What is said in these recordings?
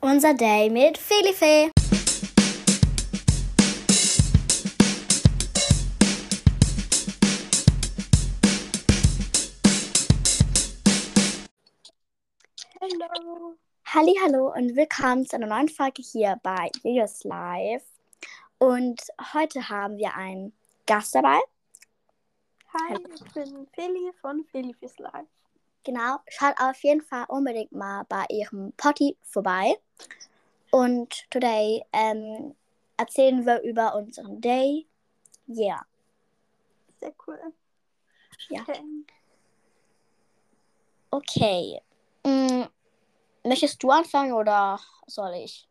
Unser Day mit Felife. Hallo. Hallo und willkommen zu einer neuen Folge hier bei Julius Live. Und heute haben wir einen Gast dabei. Hi, Hallo. ich bin Feli von Feli fürs Live. Genau, schaut auf jeden Fall unbedingt mal bei ihrem Potty vorbei. Und today ähm, erzählen wir über unseren Day. Yeah. Sehr cool. Ja. Okay. Mm, möchtest du anfangen oder soll ich?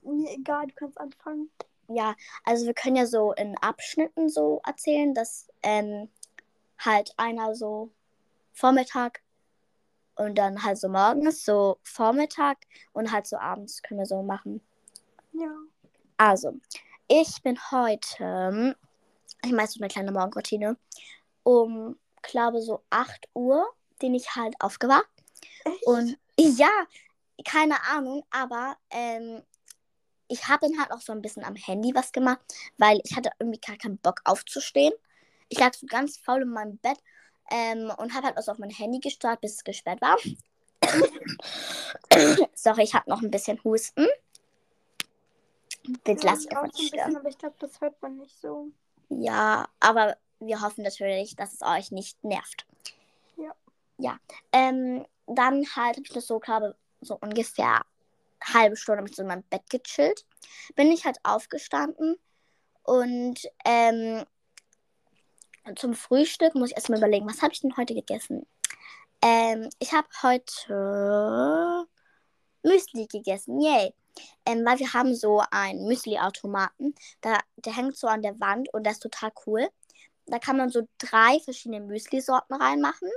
Mir egal, du kannst anfangen. Ja, also wir können ja so in Abschnitten so erzählen, dass ähm, halt einer so Vormittag und dann halt so morgens, so Vormittag und halt so abends können wir so machen. Ja. Also, ich bin heute, ich mache so eine kleine Morgenroutine, um, glaube so 8 Uhr bin ich halt aufgewacht. Echt? Und ja, keine Ahnung, aber ähm, ich habe dann halt auch so ein bisschen am Handy was gemacht, weil ich hatte irgendwie gar keinen Bock aufzustehen. Ich lag so ganz faul in meinem Bett ähm, und habe halt auch so auf mein Handy gestarrt, bis es gesperrt war. Sorry, ich habe noch ein bisschen Husten. Jetzt Ja, lasse ich einfach nicht bisschen, aber ich glaube, das hört man nicht so. Ja, aber wir hoffen natürlich, dass es euch nicht nervt. Ja. Ja. Ähm, dann halt habe ich das so, glaube so ungefähr eine halbe Stunde mit so in meinem Bett gechillt. Bin ich halt aufgestanden und ähm, zum Frühstück muss ich erstmal überlegen, was habe ich denn heute gegessen? Ähm, ich habe heute Müsli gegessen. Yay. Ähm, weil wir haben so einen Müsli-Automaten. Da, der hängt so an der Wand und der ist total cool. Da kann man so drei verschiedene Müsli-Sorten reinmachen.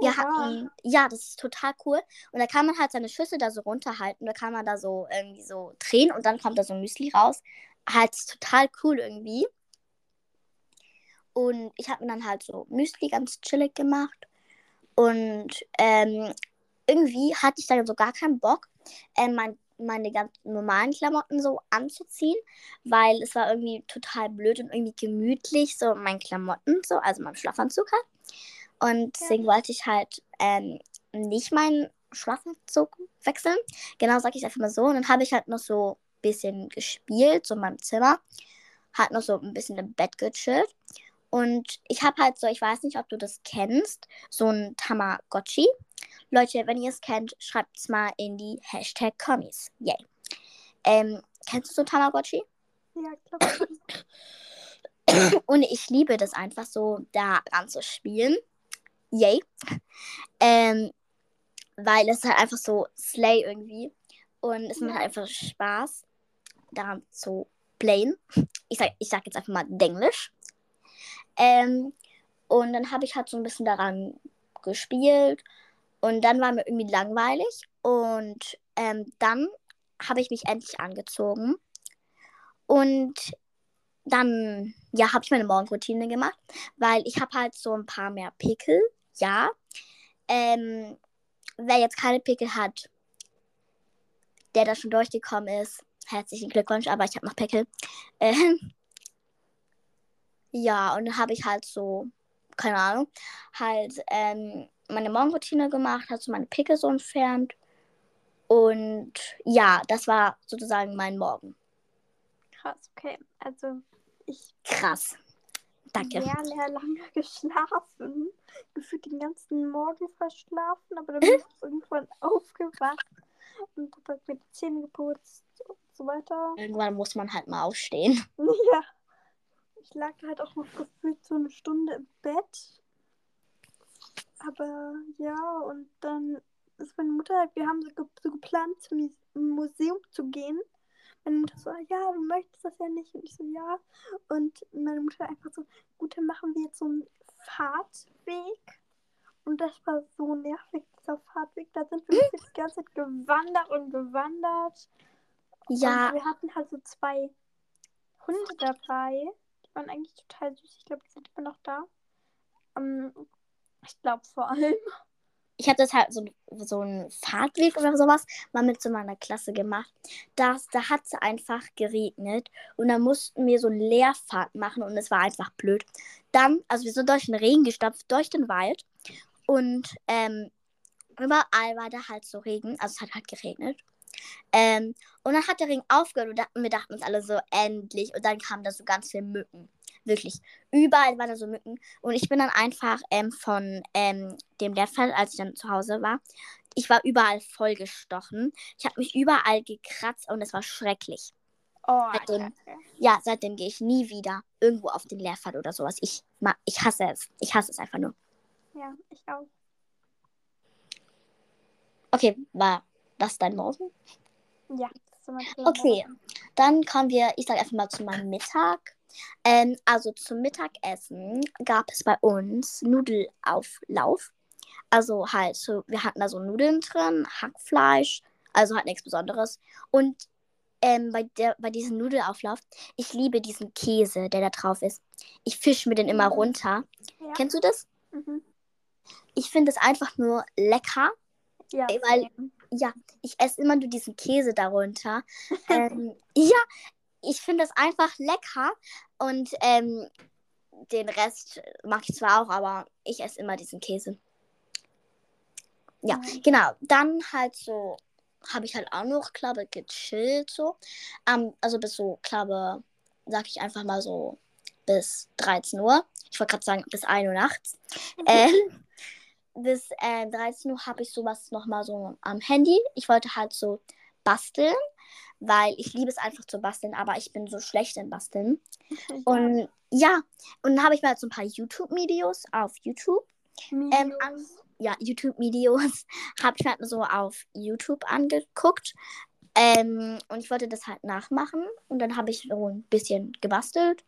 Wir Oha. hatten, ja, das ist total cool. Und da kann man halt seine Schüssel da so runterhalten. Da kann man da so irgendwie so drehen und dann kommt da so Müsli raus. Halt total cool irgendwie. Und ich habe mir dann halt so Müsli ganz chillig gemacht. Und ähm, irgendwie hatte ich dann so gar keinen Bock, ähm, mein, meine ganz normalen Klamotten so anzuziehen, weil es war irgendwie total blöd und irgendwie gemütlich, so mein Klamotten, so, also mein Schlafanzug halt. Und deswegen wollte ich halt ähm, nicht meinen Schlafanzug wechseln. Genau sage ich einfach mal so. Und dann habe ich halt noch so ein bisschen gespielt, so in meinem Zimmer. Hat noch so ein bisschen im Bett gechillt. Und ich habe halt so, ich weiß nicht, ob du das kennst, so ein Tamagotchi. Leute, wenn ihr es kennt, schreibt es mal in die Hashtag Kommis. Yay. Ähm, kennst du so ein Tamagotchi? Ja, ich glaube schon. Und ich liebe das einfach so, da ranzuspielen. Yay. Ähm, weil es halt einfach so slay irgendwie. Und es macht Ja. einfach Spaß, daran zu playen. Ich sag, ich sag jetzt einfach mal Denglisch. Ähm, und dann habe ich halt so ein bisschen daran gespielt. Und dann war mir irgendwie langweilig. Und ähm, dann habe ich mich endlich angezogen. Und dann, ja, habe ich meine Morgenroutine gemacht, weil ich habe halt so ein paar mehr Pickel, ja. Ähm, wer jetzt keine Pickel hat, der da schon durchgekommen ist, herzlichen Glückwunsch, aber ich habe noch Pickel. Ähm, ja, und dann habe ich halt so, keine Ahnung, halt ähm, meine Morgenroutine gemacht, hat so meine Pickel so entfernt. Und ja, das war sozusagen mein Morgen. Krass, okay. Also, ich Krass. Danke. sehr, sehr lange geschlafen. Gefühlt den ganzen Morgen verschlafen, aber dann bin ich irgendwann aufgewacht und habe halt mir die Zähne geputzt und so weiter. Irgendwann muss man halt mal aufstehen. Ja. Ich lag halt auch noch gefühlt so eine Stunde im Bett. Aber ja, und dann ist meine Mutter halt, wir haben so, ge so geplant, zum Muse- Museum zu gehen. Meine Mutter so, ja, du möchtest das ja nicht. Und ich so, ja. Und meine Mutter einfach so, gut, dann machen wir jetzt so einen Fahrtweg. Und das war so nervig, dieser Fahrtweg. Da sind wir die ganze Zeit gewandert und gewandert. Ja, Und wir hatten halt so zwei Hunde dabei. Waren eigentlich total süß. Ich glaube, die sind immer noch da. Ähm, ich glaube vor allem. ich habe das halt so, so einen Fahrtweg oder sowas mal mit zu meiner Klasse gemacht. Das, da hat es einfach geregnet und dann mussten wir so eine Leerfahrt machen und es war einfach blöd. Dann, also wir sind durch den Regen gestapft, durch den Wald und ähm, überall war da halt so Regen, also es hat halt geregnet. Ähm, und dann hat der Regen aufgehört und wir dachten uns alle so, endlich. Und dann kamen da so ganz viele Mücken. Wirklich. Überall waren da so Mücken. Und ich bin dann einfach ähm, von ähm, dem Lehrfall, als ich dann zu Hause war, ich war überall vollgestochen. Ich habe mich überall gekratzt und es war schrecklich. Oh, seitdem, ja, seitdem gehe ich nie wieder irgendwo auf den Lehrpfad oder sowas. Ich, ich hasse es. Ich hasse es einfach nur. Ja, ich auch. Okay, war das dein Morgen? Ja, ist Okay, dann kommen wir, ich sage einfach mal zu meinem Mittag. Ähm, also zum Mittagessen gab es bei uns Nudelauflauf. Also halt, so, wir hatten da so Nudeln drin, Hackfleisch, also halt nichts Besonderes. Und ähm, bei, der, bei diesem Nudelauflauf, ich liebe diesen Käse, der da drauf ist. Ich fische mir den immer mhm. runter. Ja. Kennst du das? Mhm. Ich finde es einfach nur lecker. Ja. Weil, ja, ich esse immer nur diesen Käse darunter. ähm, ja, ich finde das einfach lecker und ähm, den Rest mag ich zwar auch, aber ich esse immer diesen Käse. Ja, mhm. genau. Dann halt so habe ich halt auch noch, glaube gechillt so. Um, also bis so, glaube, sag ich einfach mal so bis 13 Uhr. Ich wollte gerade sagen, bis 1 Uhr nachts. Mhm. Ähm, bis äh, 13 Uhr habe ich sowas nochmal so am Handy. Ich wollte halt so basteln weil ich liebe es einfach zu basteln, aber ich bin so schlecht in Basteln. Ja. Und ja, und dann habe ich mal so ein paar YouTube-Videos auf YouTube. Ähm, an, ja, YouTube-Videos habe ich halt so auf YouTube angeguckt. Ähm, und ich wollte das halt nachmachen. Und dann habe ich so ein bisschen gebastelt.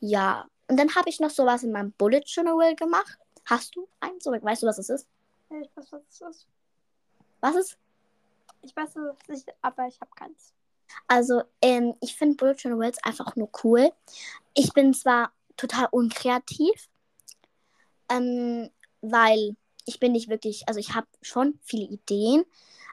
Ja. Und dann habe ich noch sowas in meinem Bullet Journal gemacht. Hast du eins? Weißt du, was es ist? Ja, ich weiß, was es ist. Was ist? Ich weiß es nicht, aber ich habe keins. Also, ähm, ich finde Bullet Journals einfach nur cool. Ich bin zwar total unkreativ, ähm, weil ich bin nicht wirklich, also ich habe schon viele Ideen,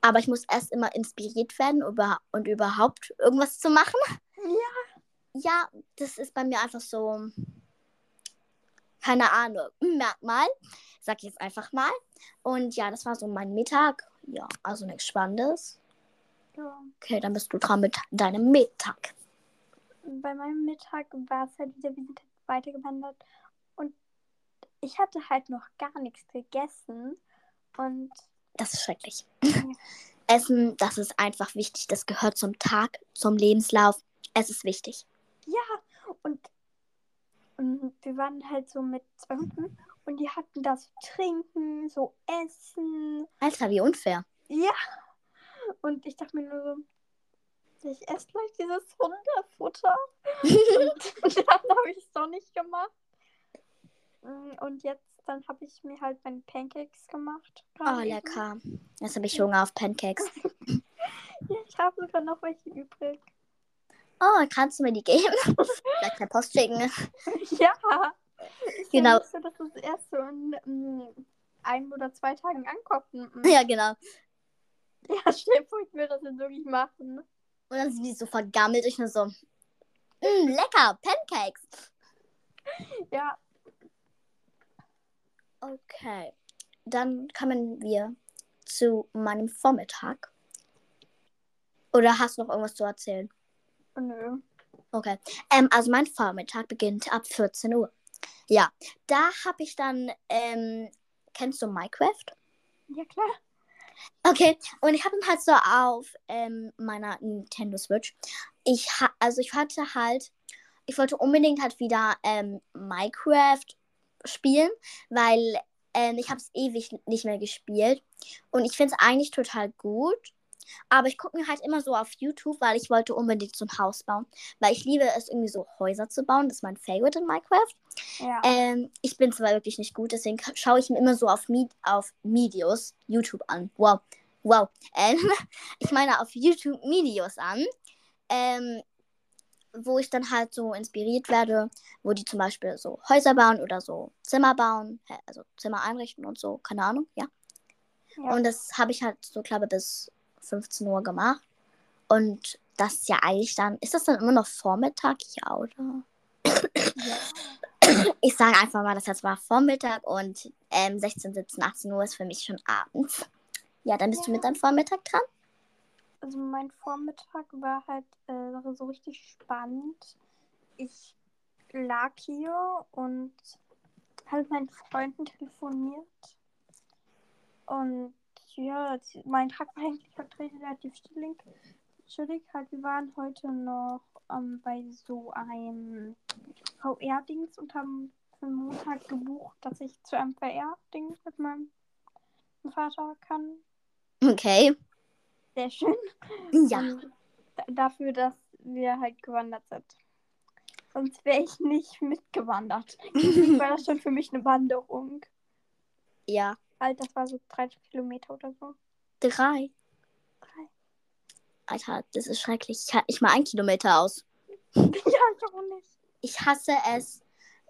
aber ich muss erst immer inspiriert werden über, und überhaupt irgendwas zu machen. Ja. Ja, das ist bei mir einfach so, keine Ahnung, Merkmal, sag ich jetzt einfach mal. Und ja, das war so mein Mittag. Ja, also nichts Spannendes. Ja. Okay, dann bist du dran mit deinem Mittag. Bei meinem Mittag war es halt wieder, wir sind weitergewandert und ich hatte halt noch gar nichts gegessen und. Das ist schrecklich. Ja. Essen, das ist einfach wichtig. Das gehört zum Tag, zum Lebenslauf. Es ist wichtig. Ja, und, und wir waren halt so mit zwei Hunden und die hatten das Trinken, so Essen. Alter, wie unfair. Ja. Und ich dachte mir nur so, ich esse gleich dieses Hundefutter. und, und dann habe ich es doch nicht gemacht. Und jetzt, dann habe ich mir halt meine Pancakes gemacht. Oh, lecker. Jetzt habe ich Hunger auf Pancakes. ja, ich habe sogar noch welche übrig. Oh, kannst du mir die geben? Vielleicht per Post schicken. ja. Ich genau. Wusste, dass es erst so in, mm, ein oder zwei Tagen ankommt. Mm. Ja, genau. Ja, stell vor, ich will das jetzt wirklich machen. Und dann sind die so vergammelt. Ich nur so, mh, lecker, Pancakes. Ja. Okay. Dann kommen wir zu meinem Vormittag. Oder hast du noch irgendwas zu erzählen? Nö. Okay. Ähm, also mein Vormittag beginnt ab 14 Uhr. Ja, da habe ich dann, ähm, kennst du Minecraft? Ja, klar. Okay, und ich habe dann halt so auf ähm, meiner Nintendo Switch. Ich ha also ich hatte halt, ich wollte unbedingt halt wieder ähm, Minecraft spielen, weil ähm, ich habe es ewig nicht mehr gespielt. Und ich finde es eigentlich total gut. Aber ich gucke mir halt immer so auf YouTube, weil ich wollte unbedingt so ein Haus bauen. Weil ich liebe es, irgendwie so Häuser zu bauen. Das ist mein Favorite in Minecraft. Ja. Ähm, ich bin zwar wirklich nicht gut, deswegen schaue ich mir immer so auf, Med auf Medios, YouTube an. Wow. Wow. Ähm, ich meine auf YouTube Videos an. Ähm, wo ich dann halt so inspiriert werde, wo die zum Beispiel so Häuser bauen oder so Zimmer bauen, also Zimmer einrichten und so, keine Ahnung, ja. Ja. Und das habe ich halt so, glaube ich, bis 15 Uhr gemacht. Und das ist ja eigentlich dann, ist das dann immer noch Vormittag? Ja, oder? ja. Ich sage einfach mal, das jetzt war Vormittag und ähm, 16, 17, 18 Uhr ist für mich schon abends. Ja, dann bist du Ja. mit deinem Vormittag dran. Also mein Vormittag war halt äh, so richtig spannend. Ich lag hier und habe mit meinen Freunden telefoniert. Und ja, mein Tag war eigentlich relativ chillig. Chillig halt, wir waren heute noch ähm, bei so einem VR-Dings und haben für Montag gebucht, dass ich zu einem VR-Ding mit meinem Vater kann. Okay. Sehr schön. Ja. Und da- dafür, dass wir halt gewandert sind. Sonst wäre ich nicht mitgewandert. War das schon für mich eine Wanderung. Ja. Halt, das war so 30 Kilometer oder so. Drei. Drei. Alter, das ist schrecklich. Ich, ich mal einen Kilometer aus. ja, ich auch nicht. Ich hasse es,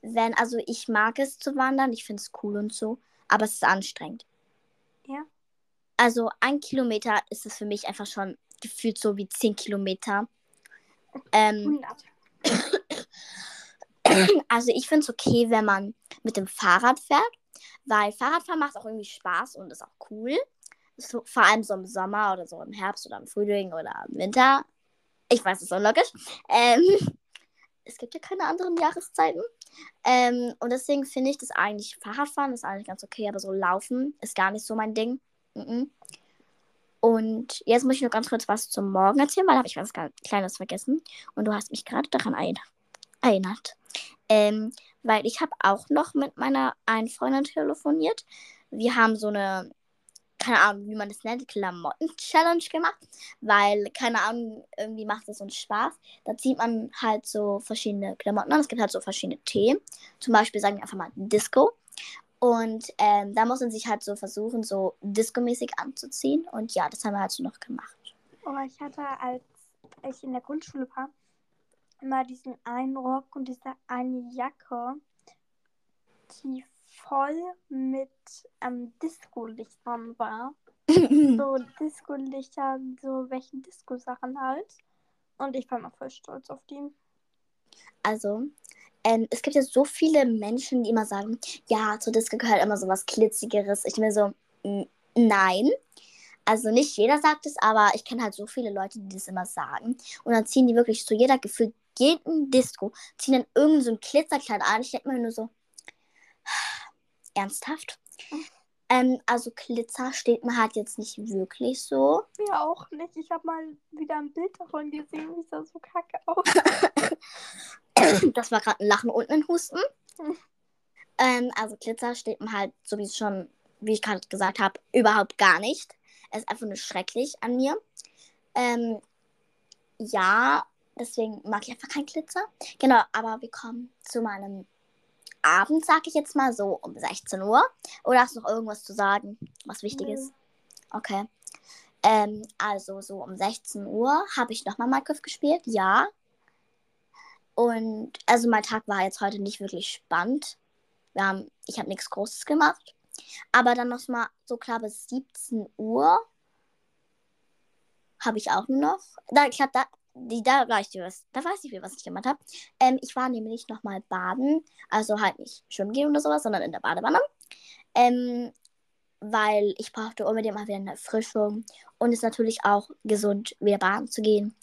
wenn, also ich mag es zu wandern. Ich finde es cool und so. Aber es ist anstrengend. Ja. Also ein Kilometer ist es für mich einfach schon gefühlt so wie zehn Kilometer. Ähm, 100. also ich finde es okay, wenn man mit dem Fahrrad fährt, weil Fahrradfahren macht auch irgendwie Spaß und ist auch cool. So, vor allem so im Sommer oder so im Herbst oder im Frühling oder im Winter. Ich weiß, es ist unlogisch. Ähm, es gibt ja keine anderen Jahreszeiten. Ähm, und deswegen finde ich das eigentlich, Fahrradfahren ist eigentlich ganz okay, aber so Laufen ist gar nicht so mein Ding. Mhm. Und jetzt muss ich nur ganz kurz was zum Morgen erzählen, weil da habe ich was Kleines vergessen. Und du hast mich gerade daran erinnert. Ähm, weil ich habe auch noch mit meiner einen Freundin telefoniert. Wir haben so eine, keine Ahnung, wie man das nennt, Klamotten-Challenge gemacht. Weil, keine Ahnung, irgendwie macht es uns Spaß. Da zieht man halt so verschiedene Klamotten an. Es gibt halt so verschiedene Themen. Zum Beispiel sagen wir einfach mal Disco. Und ähm, da muss man sich halt so versuchen, so disco-mäßig anzuziehen. Und ja, das haben wir halt so noch gemacht. Oh, ich hatte, als ich in der Grundschule war, immer diesen einen Rock und diese eine Jacke, die voll mit ähm, Disco-Lichtern war. So Disco-Lichter, so welche Disco-Sachen halt. Und ich war mal voll stolz auf die. Also, ähm, es gibt ja so viele Menschen, die immer sagen, ja, zur Disco gehört immer so was Klitzigeres. Ich mir so, "N- nein. Also nicht jeder sagt es, aber ich kenne halt so viele Leute, die das immer sagen. Und dann ziehen die wirklich zu jeder gefühlt jeden Disco, ziehen dann irgend so ein Glitzerkleid an. Ich denke mir nur so, ernsthaft? Ähm, also Glitzer steht mir halt jetzt nicht wirklich so. Mir auch nicht. Ich habe mal wieder ein Bild davon gesehen. Ich sah so kacke aus. Das war gerade ein Lachen und ein Husten. Hm. Ähm, also Glitzer steht mir halt, so wie es schon, wie ich gerade gesagt habe, überhaupt gar nicht. Es ist einfach nur schrecklich an mir. Ähm, ja, deswegen mag ich einfach kein Glitzer. Genau, aber wir kommen zu meinem Abend, sag ich jetzt mal, so um 16 Uhr. Oder hast du noch irgendwas zu sagen, was wichtig Nö. ist? Okay. Ähm, also so um 16 Uhr habe ich nochmal Minecraft gespielt, ja. Und also mein Tag war jetzt heute nicht wirklich spannend. Wir haben, ich habe nichts Großes gemacht. Aber dann noch mal so klar bis 17 Uhr habe ich auch noch. Da, ich hab da, die, da weiß ich was. Da weiß ich, was ich gemacht habe. Ähm, ich war nämlich noch mal baden. Also halt nicht schwimmen gehen oder sowas, sondern in der Badewanne. Ähm, weil ich brauchte unbedingt mal wieder eine Erfrischung. Und es ist natürlich auch gesund, wieder baden zu gehen.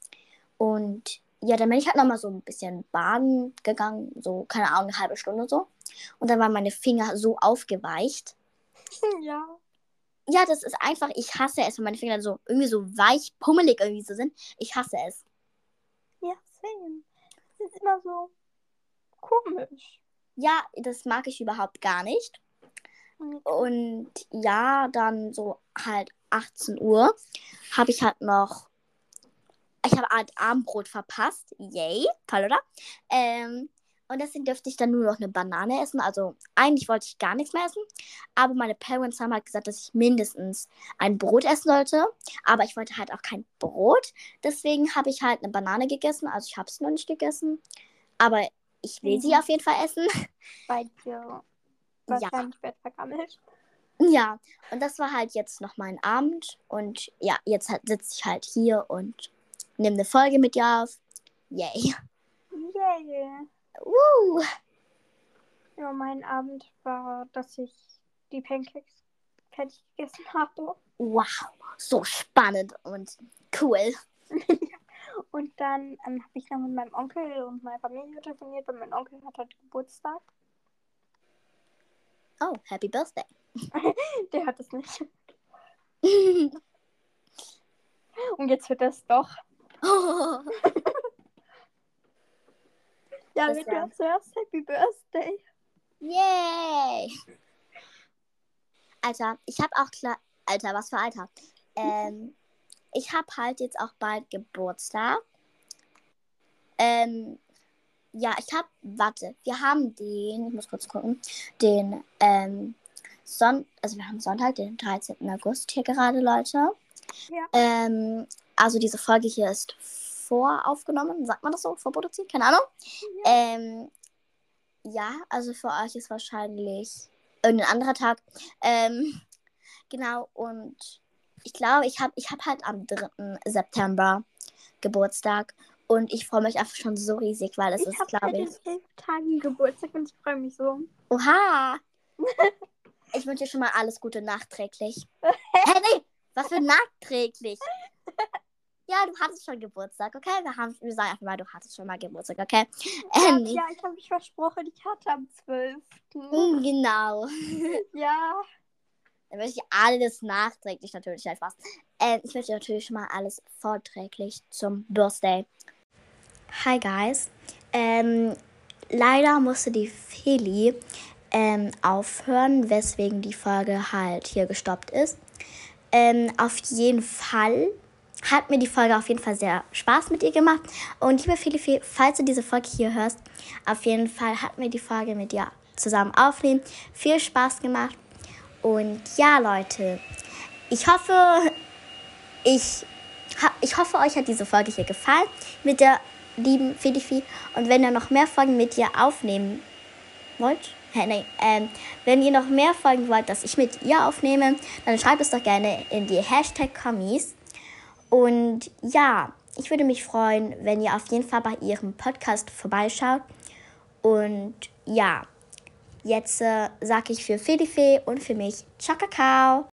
Und ja, dann bin ich halt nochmal so ein bisschen baden gegangen, so, keine Ahnung, eine halbe Stunde so. Und dann waren meine Finger so aufgeweicht. ja. Ja, das ist einfach, ich hasse es, wenn meine Finger so irgendwie so weich, pummelig irgendwie so sind. Ich hasse es. Same. Das ist immer so komisch. Ja, das mag ich überhaupt gar nicht. Und ja, dann so halt 18 Uhr habe ich halt noch. Ich habe halt Abendbrot verpasst. Yay. Toll, oder? Ähm, und deswegen dürfte ich dann nur noch eine Banane essen. Also eigentlich wollte ich gar nichts mehr essen. Aber meine Parents haben halt gesagt, dass ich mindestens ein Brot essen sollte. Aber ich wollte halt auch kein Brot. Deswegen habe ich halt eine Banane gegessen. Also ich habe es noch nicht gegessen. Aber ich will sie Mhm. auf jeden Fall essen. Bei dir wahrscheinlich wird vergammelt. Ja, und das war halt jetzt noch mein Abend. Und ja, jetzt halt, sitze ich halt hier und nehme eine Folge mit dir auf. Yay. Yay. Woo. Ja, mein Abend war, dass ich die Pancakes fertig gegessen habe. Wow, so spannend und cool. Und dann ähm, habe ich noch mit meinem Onkel und meiner Familie telefoniert, weil mein Onkel hat heute Geburtstag. Oh, Happy Birthday. Der hat es nicht. Und jetzt wird es doch. Ja, mit ja- dir zuerst Happy Birthday. Yay! Alter, ich habe auch klar. Alter, was für Alter? Ähm, ich habe halt jetzt auch bald Geburtstag. Ähm, ja, ich habe. Warte, wir haben den. Ich muss kurz gucken. Den, ähm, Son also wir haben Sonntag, den 13. August hier gerade, Leute. Ja. Ähm, also diese Folge hier ist voraufgenommen, sagt man das so? Vorproduziert? Keine Ahnung. Ähm, ja, also für euch ist wahrscheinlich irgendein anderer Tag. Ähm, genau, und ich glaube, ich habe ich hab halt am 3. September Geburtstag und ich freue mich einfach schon so riesig, weil es Ich ist, habe glaube ich. in elf Tagen Geburtstag und ich freue mich so. Oha! Ich wünsche dir schon mal alles Gute nachträglich. Hä, nee, was für nachträglich? Ja, du hattest schon Geburtstag, okay? Wir, haben, wir sagen einfach mal, du hattest schon mal Geburtstag, okay? Ja, Ähm, ja ich habe mich versprochen, ich hatte am 12. mm, genau. Ja. Dann wünsche ich alles nachträglich natürlich halt was. Ähm, ich dir natürlich schon mal alles vorträglich zum Birthday. Hi guys. Ähm, leider musste die Feli ähm, aufhören, weswegen die Folge halt hier gestoppt ist. Ähm, auf jeden Fall hat mir die Folge auf jeden Fall sehr Spaß mit ihr gemacht. Und liebe Feli, falls du diese Folge hier hörst, auf jeden Fall hat mir die Folge mit dir zusammen aufnehmen viel Spaß gemacht. Und ja, Leute, ich hoffe, ich, ich hoffe, euch hat diese Folge hier gefallen mit der lieben Felifi. Und wenn ihr noch mehr Folgen mit ihr aufnehmen wollt, nein, ähm, wenn ihr noch mehr Folgen wollt, dass ich mit ihr aufnehme, dann schreibt es doch gerne in die Hashtag Kommis. Und ja, ich würde mich freuen, wenn ihr auf jeden Fall bei ihrem Podcast vorbeischaut. Und ja, jetzt äh, sage ich für Felife und für mich Ciao, Kakao.